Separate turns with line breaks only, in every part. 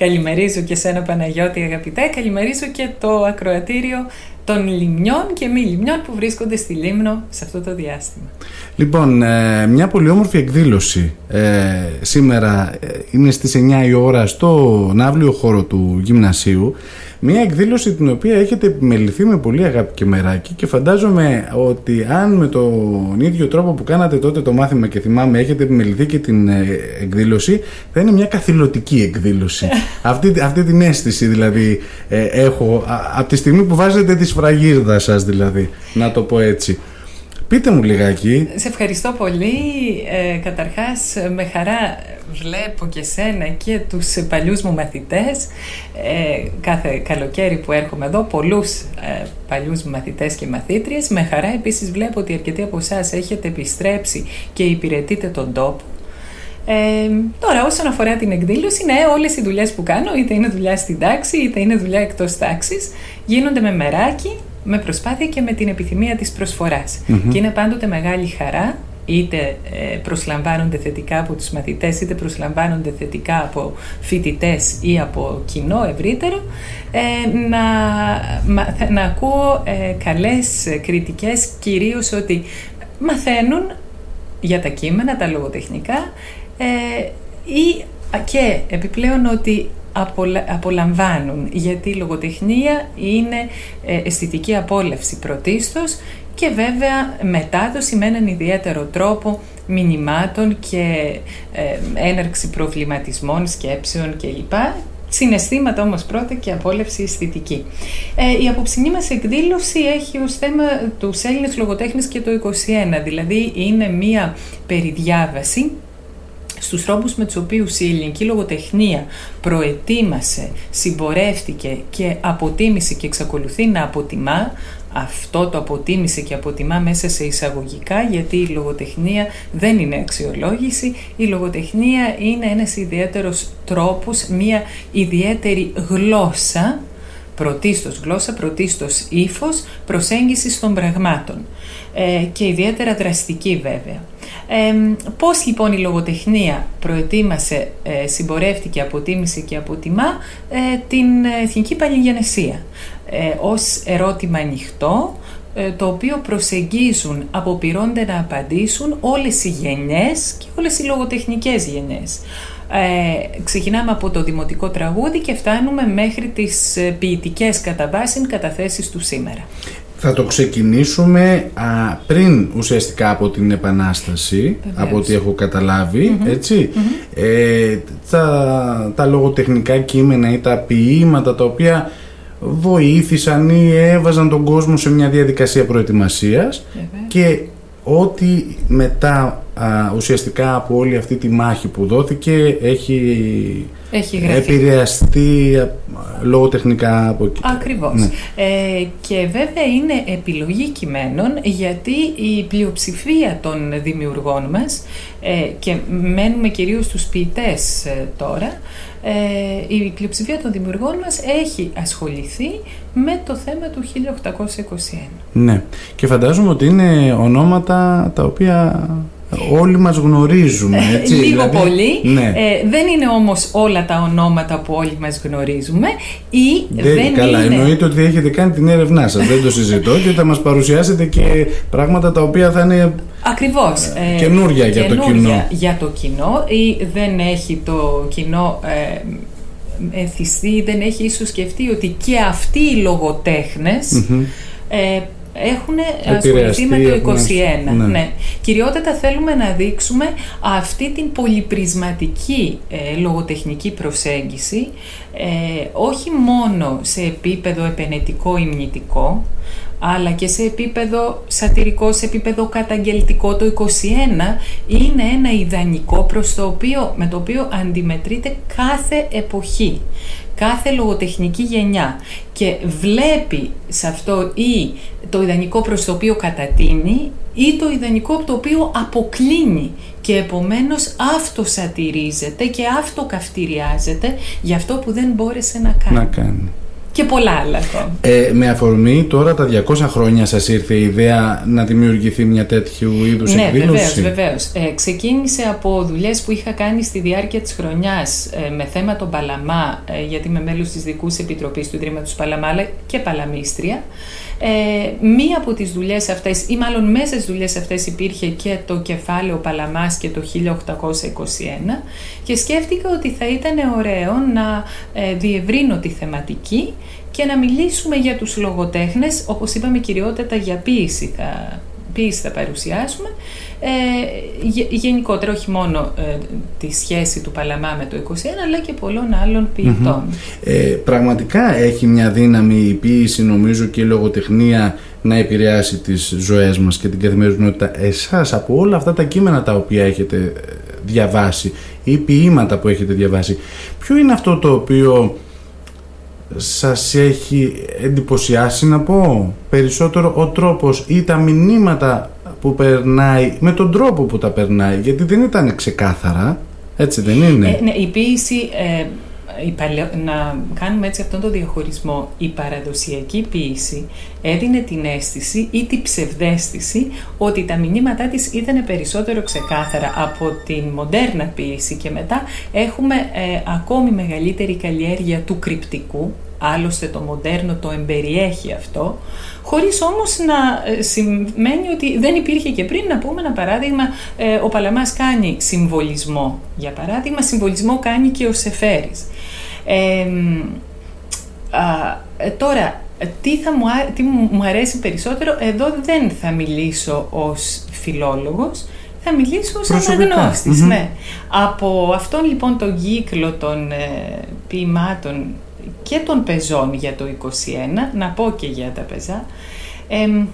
Καλημερίζω και σένα Παναγιώτη αγαπητέ, καλημερίζω και το ακροατήριο των λιμνιών και μη λιμνιών που βρίσκονται στη Λίμνο σε αυτό το διάστημα.
Λοιπόν, ε, μια πολύ όμορφη εκδήλωση ε, σήμερα ε, είναι στις 9 η ώρα στο ναύλιο χώρο του γυμνασίου μια εκδήλωση την οποία έχετε επιμεληθεί με πολύ αγάπη και μεράκι και φαντάζομαι ότι αν με τον ίδιο τρόπο που κάνατε τότε το μάθημα και θυμάμαι έχετε επιμεληθεί και την εκδήλωση θα είναι μια καθηλωτική εκδήλωση. αυτή, αυτή την αίσθηση δηλαδή έχω από τη στιγμή που βάζετε τη σφραγίδα σας δηλαδή να το πω έτσι. Πείτε μου λιγάκι.
Σε ευχαριστώ πολύ. Ε, καταρχάς, με χαρά βλέπω και σένα και τους παλιούς μου μαθητές. Ε, κάθε καλοκαίρι που έρχομαι εδώ, πολλούς ε, παλιούς μαθητές και μαθήτριες. Με χαρά επίσης βλέπω ότι αρκετοί από εσάς έχετε επιστρέψει και υπηρετείτε τον τόπο. Ε, τώρα, όσον αφορά την εκδήλωση, ναι, όλες οι δουλειές που κάνω, είτε είναι δουλειά στην τάξη, είτε είναι δουλειά εκτός τάξης, γίνονται με μεράκι, με προσπάθεια και με την επιθυμία της προσφορας Και είναι πάντοτε μεγάλη χαρά είτε ε, προσλαμβάνονται θετικά από τους μαθητές είτε προσλαμβάνονται θετικά από φοιτητές ή από κοινό ευρύτερο ε, να, να ακούω ε, καλές κριτικές κυρίως ότι μαθαίνουν για τα κείμενα, τα λογοτεχνικά ή και επιπλέον ότι απολαμβάνουν γιατί η λογοτεχνία είναι ε, αισθητική απόλαυση πρωτίστως και βέβαια μετάδοση με έναν ιδιαίτερο τρόπο μηνυμάτων και ε, έναρξη προβληματισμών, σκέψεων κλπ. Συναισθήματα όμως πρώτα και απόλαυση αισθητική. Ε, η απόψινή μας εκδήλωση έχει ως θέμα τους Έλληνες λογοτέχνες και το 21, δηλαδή είναι μία περιδιάβαση στους τρόπους με τους οποίους η ελληνική λογοτεχνία προετοίμασε, συμπορεύτηκε και αποτίμησε και εξακολουθεί να αποτιμά αυτό το αποτίμησε και αποτιμά μέσα σε εισαγωγικά γιατί η λογοτεχνία δεν είναι αξιολόγηση η λογοτεχνία είναι ένας ιδιαίτερος τρόπος, μια ιδιαίτερη γλώσσα πρωτίστως γλώσσα, πρωτίστως ύφος προσέγγισης των πραγμάτων ε, και ιδιαίτερα δραστική βέβαια. Ε, πώς λοιπόν η λογοτεχνία προετοίμασε, ε, συμπορεύτηκε, αποτίμησε και αποτιμά ε, την εθνική παλιγενεσία ε, ως ερώτημα ανοιχτό ε, το οποίο προσεγγίζουν, αποπειρώνται να απαντήσουν όλες οι γενιές και όλες οι λογοτεχνικές γενιές. Ε, ξεκινάμε από το δημοτικό τραγούδι και φτάνουμε μέχρι τις ποιητικές κατά βάση καταθέσεις του σήμερα.
Θα το ξεκινήσουμε α, πριν ουσιαστικά από την Επανάσταση, από ό,τι έχω έτσι. Ε, τα, τα λογοτεχνικά κείμενα ή τα ποίηματα τα οποία βοήθησαν ή έβαζαν τον κόσμο σε μια διαδικασία προετοιμασίας και ό,τι μετά ουσιαστικά από όλη αυτή τη μάχη που δόθηκε έχει,
έχει
επηρεαστεί λογοτεχνικά από εκεί.
Ακριβώς. Ναι. Ε, και βέβαια είναι επιλογή κειμένων γιατί η πλειοψηφία των δημιουργών μας ε, και μένουμε κυρίως στους ποιητές ε, τώρα ε, η πλειοψηφία των δημιουργών μας έχει ασχοληθεί με το θέμα του 1821.
Ναι, και φαντάζομαι ότι είναι ονόματα τα οποία όλοι μας γνωρίζουμε, ε, έτσι.
Λίγο δηλαδή, πολύ. Ναι. Ε, δεν είναι όμως όλα τα ονόματα που όλοι μας γνωρίζουμε ή δεν, δεν
καλά, είναι... εννοείται ότι έχετε κάνει την έρευνά σας, δεν το συζητώ και θα μας παρουσιάσετε και πράγματα τα οποία θα είναι
Ακριβώς.
Ε, καινούρια για το κοινό.
για το κοινό ή δεν έχει το κοινό ε, εθιστεί, δεν έχει ίσως σκεφτεί ότι και αυτοί οι λογοτέχνες ε, έχουν ασχοληθεί με το 21. Ναι. ναι. Κυριότατα θέλουμε να δείξουμε αυτή την πολυπρισματική ε, λογοτεχνική προσέγγιση ε, όχι μόνο σε επίπεδο επενετικό υμνητικό αλλά και σε επίπεδο σατυρικό, σε επίπεδο καταγγελτικό. Το 21 είναι ένα ιδανικό προς το οποίο, με το οποίο αντιμετρείται κάθε εποχή κάθε λογοτεχνική γενιά και βλέπει σε αυτό ή το ιδανικό προς το οποίο κατατείνει ή το ιδανικό από το οποίο αποκλίνει και επομένως αυτοσατηρίζεται και αυτοκαυτηριάζεται για αυτό που δεν μπόρεσε να κάνει.
Να κάνει.
Και πολλά άλλα ακόμα.
Ε, με αφορμή τώρα τα 200 χρόνια σας ήρθε η ιδέα να δημιουργηθεί μια τέτοιου είδους
ναι,
εκδήλωση;
Ναι, βεβαίως, βεβαίως. Ε, ξεκίνησε από δουλειές που είχα κάνει στη διάρκεια της χρονιάς ε, με θέμα τον Παλαμά, ε, γιατί είμαι μέλος της Δικούς Επιτροπής του Ιδρύματος Παλαμά, αλλά και Παλαμίστρια. Ε, μία από τις δουλειές αυτές, ή μάλλον μέσα στις δουλειές αυτές υπήρχε και το κεφάλαιο Παλαμάς και το 1821 και σκέφτηκα ότι θα ήταν ωραίο να ε, διευρύνω τη θεματική και να μιλήσουμε για τους λογοτέχνες, όπως είπαμε κυριότατα για ποίηση θα, ποίηση θα παρουσιάσουμε, ε, γενικότερα όχι μόνο ε, τη σχέση του Παλαμά με το 21 αλλά και πολλών άλλων
Ε, πραγματικά έχει μια δύναμη η ποίηση νομίζω και η λογοτεχνία να επηρεάσει τις ζωές μας και την καθημερινότητα εσάς από όλα αυτά τα κείμενα τα οποία έχετε ε, διαβάσει ή ποίηματα που έχετε διαβάσει. Ποιο είναι αυτό το οποίο σας έχει εντυπωσιάσει να πω περισσότερο ο τρόπος ή τα μηνύματα που περνάει με τον τρόπο που τα περνάει γιατί δεν ήταν ξεκάθαρα έτσι δεν είναι;
Ε, ναι, η ποίηση ε, η να κάνουμε έτσι αυτόν τον διαχωρισμό η παραδοσιακή ποίηση έδινε την αίσθηση ή την ψευδέστηση ότι τα μηνύματά της ήταν περισσότερο ξεκάθαρα από την μοντέρνα ποίηση και μετά έχουμε ε, ακόμη μεγαλύτερη καλλιέργεια του κρυπτικού Άλλωστε το μοντέρνο το εμπεριέχει αυτό, χωρίς όμως να ε, σημαίνει ότι δεν υπήρχε και πριν. Να πούμε ένα παράδειγμα, ε, ο Παλαμάς κάνει συμβολισμό. Για παράδειγμα, συμβολισμό κάνει και ο Σεφέρης. Ε, τώρα, τι, θα μου, τι μου αρέσει περισσότερο, εδώ δεν θα μιλήσω ως φιλόλογος, θα μιλήσω ως αναγνωστης ναι. Από αυτόν λοιπόν τον κύκλο των ε, ποιημάτων και των πεζών για το 21, να πω και για τα πεζά, ε,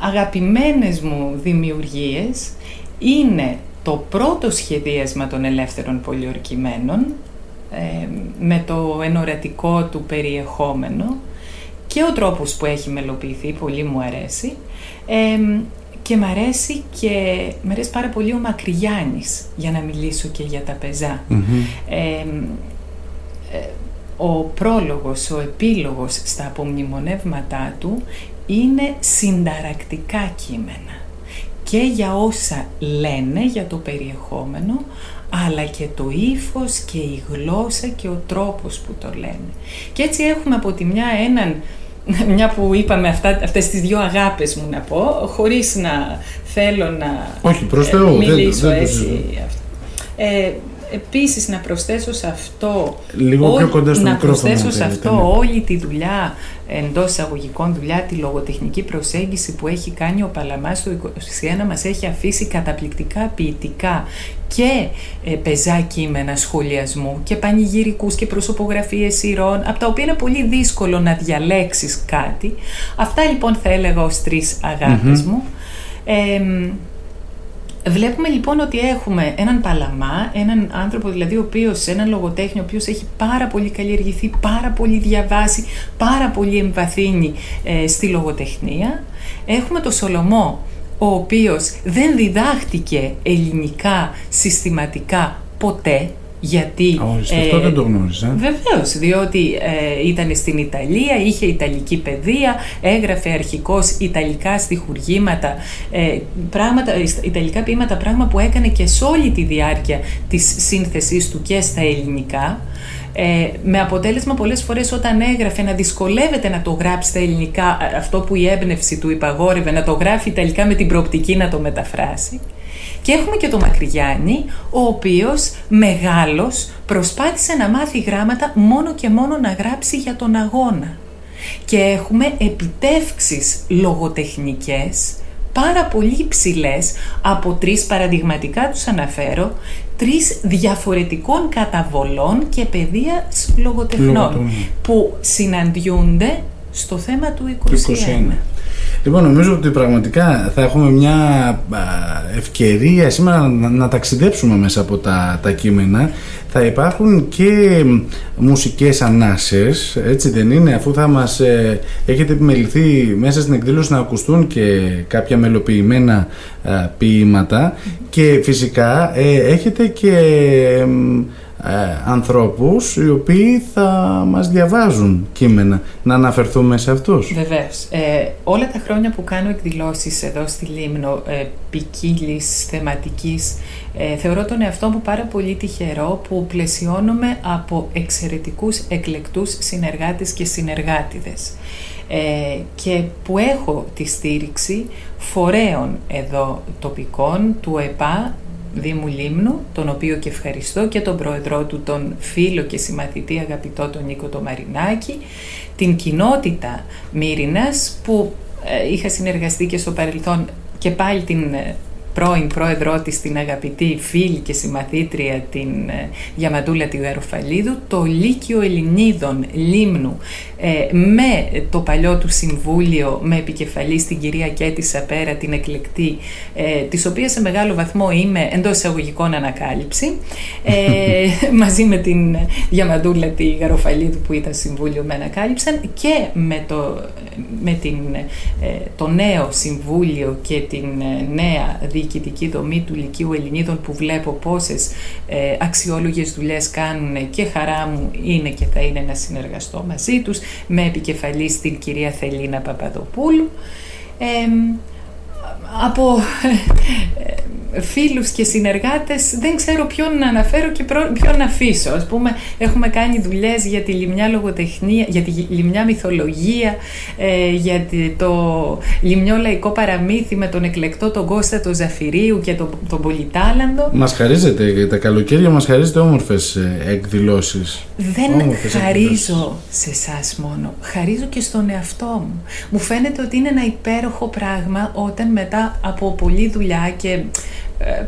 αγαπημένες μου δημιουργίες είναι το πρώτο σχεδίασμα των ελεύθερων πολιορκημένων με το ενορατικό του περιεχόμενο και ο τρόπος που έχει μελοποιηθεί, πολύ μου αρέσει. Και μ' αρέσει και μ' αρέσει πάρα πολύ ο Μακριγιάννης για να μιλήσω και για τα πεζά. Ο πρόλογος, ο επίλογος στα απομνημονεύματά του είναι συνταρακτικά κείμενα. Και για όσα λένε για το περιεχόμενο αλλά και το ύφος και η γλώσσα και ο τρόπος που το λένε. Και έτσι έχουμε από τη μια έναν μια που είπαμε αυτά, αυτές τις δύο αγάπες μου να πω, χωρίς να θέλω να
Όχι, προς Θεού,
μιλήσω δεν, έτσι. Ε, Επίσης να προσθέσω σε αυτό,
Λίγο πιο κοντά στο
να προσθέσω σε αυτό ναι. όλη τη δουλειά, εντός εισαγωγικών δουλειά, τη λογοτεχνική προσέγγιση που έχει κάνει ο Παλαμάς το 2021 μας έχει αφήσει καταπληκτικά ποιητικά και ε, πεζά κείμενα σχολιασμού και πανηγυρικούς και προσωπογραφίες σειρών, από τα οποία είναι πολύ δύσκολο να διαλέξεις κάτι. Αυτά λοιπόν θα έλεγα ως τρεις αγάπες μου. Βλέπουμε λοιπόν ότι έχουμε έναν παλαμά, έναν άνθρωπο δηλαδή ο οποίος, έναν λογοτέχνη ο οποίος έχει πάρα πολύ καλλιεργηθεί, πάρα πολύ διαβάσει, πάρα πολύ εμβαθύνει ε, στη λογοτεχνία. Έχουμε το Σολομό, ο οποίος δεν διδάχτηκε ελληνικά συστηματικά ποτέ, γιατί.
Όχι, αυτό δεν το γνώριζα.
Βεβαίως, διότι ε, ήταν στην Ιταλία, είχε Ιταλική παιδεία, έγραφε αρχικώς Ιταλικά στοιχουργήματα, ε, πράγματα, Ιταλικά ποίηματα, πράγμα που έκανε και σε όλη τη διάρκεια της σύνθεσής του και στα ελληνικά. Ε, με αποτέλεσμα πολλές φορές όταν έγραφε να δυσκολεύεται να το γράψει στα ελληνικά αυτό που η έμπνευση του υπαγόρευε να το γράφει ιταλικά με την προοπτική να το μεταφράσει. Και έχουμε και τον Μακρυγιάννη, ο οποίος μεγάλος προσπάθησε να μάθει γράμματα μόνο και μόνο να γράψει για τον αγώνα. Και έχουμε επιτεύξεις λογοτεχνικές πάρα πολύ ψηλέ από τρεις παραδειγματικά τους αναφέρω, τρεις διαφορετικών καταβολών και παιδείας λογοτεχνών που συναντιούνται στο θέμα του 21.
Λοιπόν, νομίζω ότι πραγματικά θα έχουμε μια ευκαιρία σήμερα να, ταξιδέψουμε μέσα από τα, τα κείμενα. Θα υπάρχουν και μουσικές ανάσες, έτσι δεν είναι, αφού θα μας ε, έχετε επιμεληθεί μέσα στην εκδήλωση να ακουστούν και κάποια μελοποιημένα ε, ποίηματα και φυσικά ε, έχετε και ε, ανθρώπους οι οποίοι θα μας διαβάζουν κείμενα. Να αναφερθούμε σε αυτούς.
Βεβαίως. Ε, όλα τα χρόνια που κάνω εκδηλώσεις εδώ στη Λίμνο ε, ποικίλης θεματικής ε, θεωρώ τον εαυτό μου πάρα πολύ τυχερό που πλαισιώνομαι από εξαιρετικούς εκλεκτούς συνεργάτες και συνεργάτιδες ε, και που έχω τη στήριξη φορέων εδώ τοπικών του ΕΠΑ Δήμου Λίμνου, τον οποίο και ευχαριστώ και τον πρόεδρό του, τον φίλο και συμμαθητή αγαπητό τον Νίκο το Μαρινάκη, την κοινότητα Μύρινας που ε, είχα συνεργαστεί και στο παρελθόν και πάλι την ε, πρώην πρόεδρό της, την αγαπητή φίλη και συμμαθήτρια την ε, Διαμαντούλα Τιγαροφαλίδου, το Λύκειο Ελληνίδων Λίμνου ε, με το παλιό του συμβούλιο με επικεφαλή στην κυρία Κέτη Σαπέρα, την εκλεκτή, ε, της οποίας σε μεγάλο βαθμό είμαι εντός εισαγωγικών ανακάλυψη, ε, μαζί με την Διαμαντούλα Τιγαροφαλίδου που ήταν συμβούλιο με ανακάλυψαν και με το, με την, το νέο συμβούλιο και την νέα διοικητική δομή του Λυκείου Ελληνίδων που βλέπω πόσες ε, αξιόλογες δουλειές κάνουν και χαρά μου είναι και θα είναι να συνεργαστώ μαζί τους με επικεφαλής στην κυρία Θελίνα Παπαδοπούλου. από φίλους και συνεργάτες δεν ξέρω ποιον να αναφέρω και ποιον να αφήσω. Ας πούμε έχουμε κάνει δουλειές για τη λιμιά λογοτεχνία, για τη λιμιά μυθολογία, ε, για το λιμιό λαϊκό παραμύθι με τον εκλεκτό τον Κώστα τον Ζαφυρίου και τον, τον Πολυτάλαντο.
Μας χαρίζετε, τα καλοκαίρια μας χαρίζετε όμορφες ε, εκδηλώσεις.
Δεν όμορφες χαρίζω σε εσάς μόνο, χαρίζω και στον εαυτό μου. Μου φαίνεται ότι είναι ένα υπέροχο πράγμα όταν μετά από πολλή δουλειά και ε,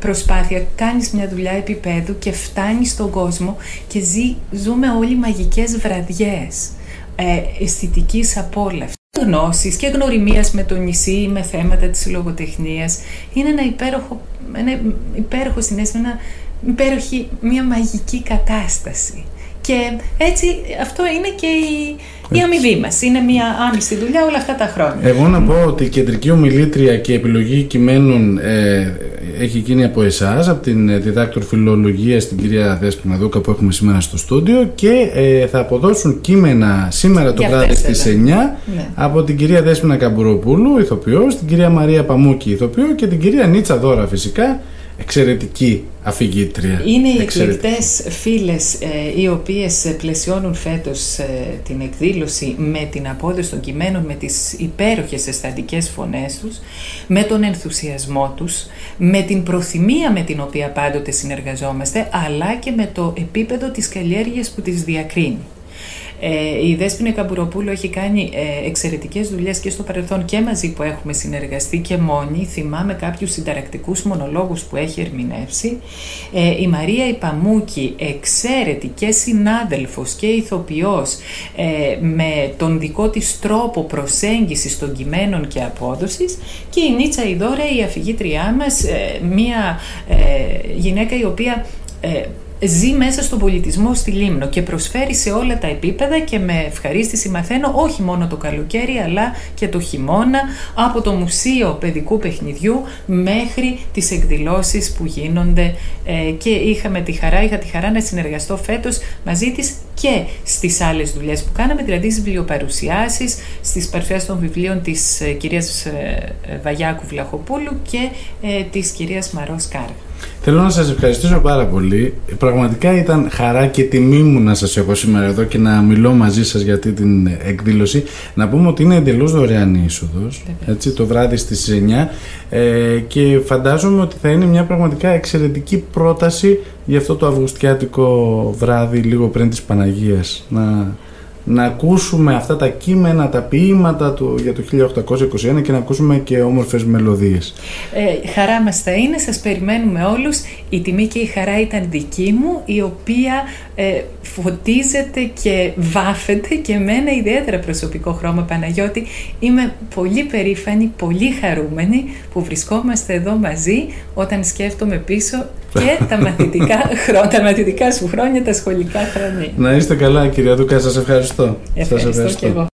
προσπάθεια, κάνεις μια δουλειά επίπεδου και φτάνεις στον κόσμο και ζει, ζούμε όλοι μαγικές βραδιές ε, αισθητικής απόλαυσης. Γνώσης και γνωριμίας με το νησί, με θέματα της λογοτεχνίας είναι ένα υπέροχο, ένα υπέροχο συνέστημα, ένα υπέροχη, μια μαγική κατάσταση. Και έτσι αυτό είναι και η, η αμοιβή μας. Είναι μια άμεση δουλειά όλα αυτά τα χρόνια.
Εγώ να πω ότι η κεντρική ομιλήτρια και επιλογή κειμένων ε, έχει γίνει από εσάς, από την ε, διδάκτορ φιλολογίας την κυρία Δέσποινα Δούκα που έχουμε σήμερα στο στούντιο και ε, θα αποδώσουν κείμενα σήμερα το βράδυ στις 9 ναι. από την κυρία Δέσποινα Καμπουροπούλου, ηθοποιός, την κυρία Μαρία Παμούκη, ηθοποιό και την κυρία Νίτσα Δώρα φυσικά εξαιρετική αφηγήτρια.
Είναι οι εκλεκτές φίλες ε, οι οποίες πλαισιώνουν φέτος ε, την εκδήλωση με την απόδοση των κειμένων, με τις υπέροχες αισθαντικές φωνές τους, με τον ενθουσιασμό τους, με την προθυμία με την οποία πάντοτε συνεργαζόμαστε, αλλά και με το επίπεδο της καλλιέργειας που τις διακρίνει. Ε, η Δέσποινα Καμπουροπούλου έχει κάνει ε, εξαιρετικές δουλειές και στο παρελθόν και μαζί που έχουμε συνεργαστεί και μόνοι. Θυμάμαι κάποιους συνταρακτικούς μονολόγους που έχει ερμηνεύσει. Ε, η Μαρία Ιπαμούκη, εξαίρετη και συνάδελφος και ηθοποιός ε, με τον δικό της τρόπο προσέγγισης των κειμένων και απόδοσης και η Νίτσα Ιδώρα, η αφηγήτριά μας, ε, μια γυναίκα η οποία ζει μέσα στον πολιτισμό στη Λίμνο και προσφέρει σε όλα τα επίπεδα και με ευχαρίστηση μαθαίνω όχι μόνο το καλοκαίρι αλλά και το χειμώνα από το Μουσείο Παιδικού Παιχνιδιού μέχρι τις εκδηλώσεις που γίνονται ε, και είχαμε τη χαρά, είχα τη χαρά να συνεργαστώ φέτος μαζί της και στις άλλες δουλειές που κάναμε, δηλαδή στις βιβλιοπαρουσιάσεις, στις παρουσιάσεις των βιβλίων της ε, κυρίας ε, Βαγιάκου Βλαχοπούλου και της κυρίας Μαρός Κάργα.
Θέλω να σας ευχαριστήσω πάρα πολύ. Πραγματικά ήταν χαρά και τιμή μου να σας έχω σήμερα εδώ και να μιλώ μαζί σας για αυτή την εκδήλωση. Να πούμε ότι είναι εντελώς δωρεάν η είσοδος, έτσι, το βράδυ στις 9 ε, και φαντάζομαι ότι θα είναι μια πραγματικά εξαιρετική πρόταση για αυτό το αυγουστιάτικο βράδυ λίγο πριν της Παναγίας. Να να ακούσουμε αυτά τα κείμενα, τα ποίηματα του για το 1821 και να ακούσουμε και όμορφες μελωδίες.
Ε, χαρά μας θα είναι, σας περιμένουμε όλους. Η τιμή και η χαρά ήταν δική μου, η οποία ε, φωτίζεται και βάφεται και με ένα ιδιαίτερα προσωπικό χρώμα Παναγιώτη. Είμαι πολύ περήφανη, πολύ χαρούμενη που βρισκόμαστε εδώ μαζί όταν σκέφτομαι πίσω και τα μαθητικά, τα μαθητικά σου χρόνια, τα σχολικά χρόνια.
Να είστε καλά κυρία Δούκα, σας ευχαριστώ.
Ευχαριστώ, σας ευχαριστώ. Και εγώ.